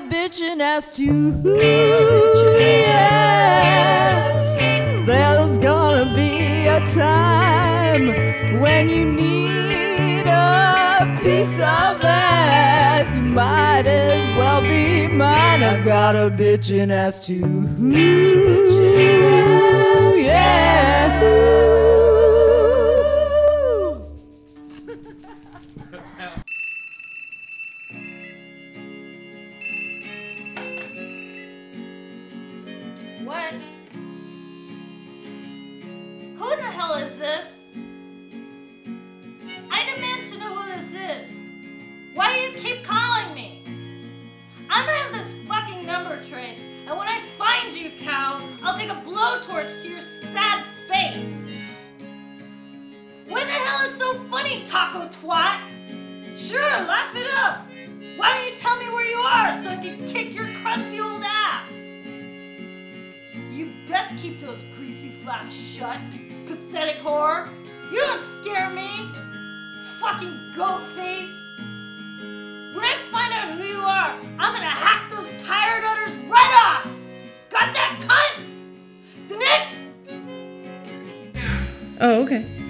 bitchin' ass too. Yes. There's gonna be a time when you need a piece of ass. You might as well be mine. I've got a bitch and bitchin' ass too. Yeah. What? Who the hell is this? I demand to know who this is. Why do you keep calling me? I'm gonna have this fucking number traced, and when I find you, cow, I'll take a blowtorch to your sad face. What the hell is so funny, taco twat? Keep those greasy flaps shut, pathetic whore. You don't scare me, fucking goat face. When I find out who you are, I'm gonna hack those tire udders right off. Got that cunt? The next Oh, okay.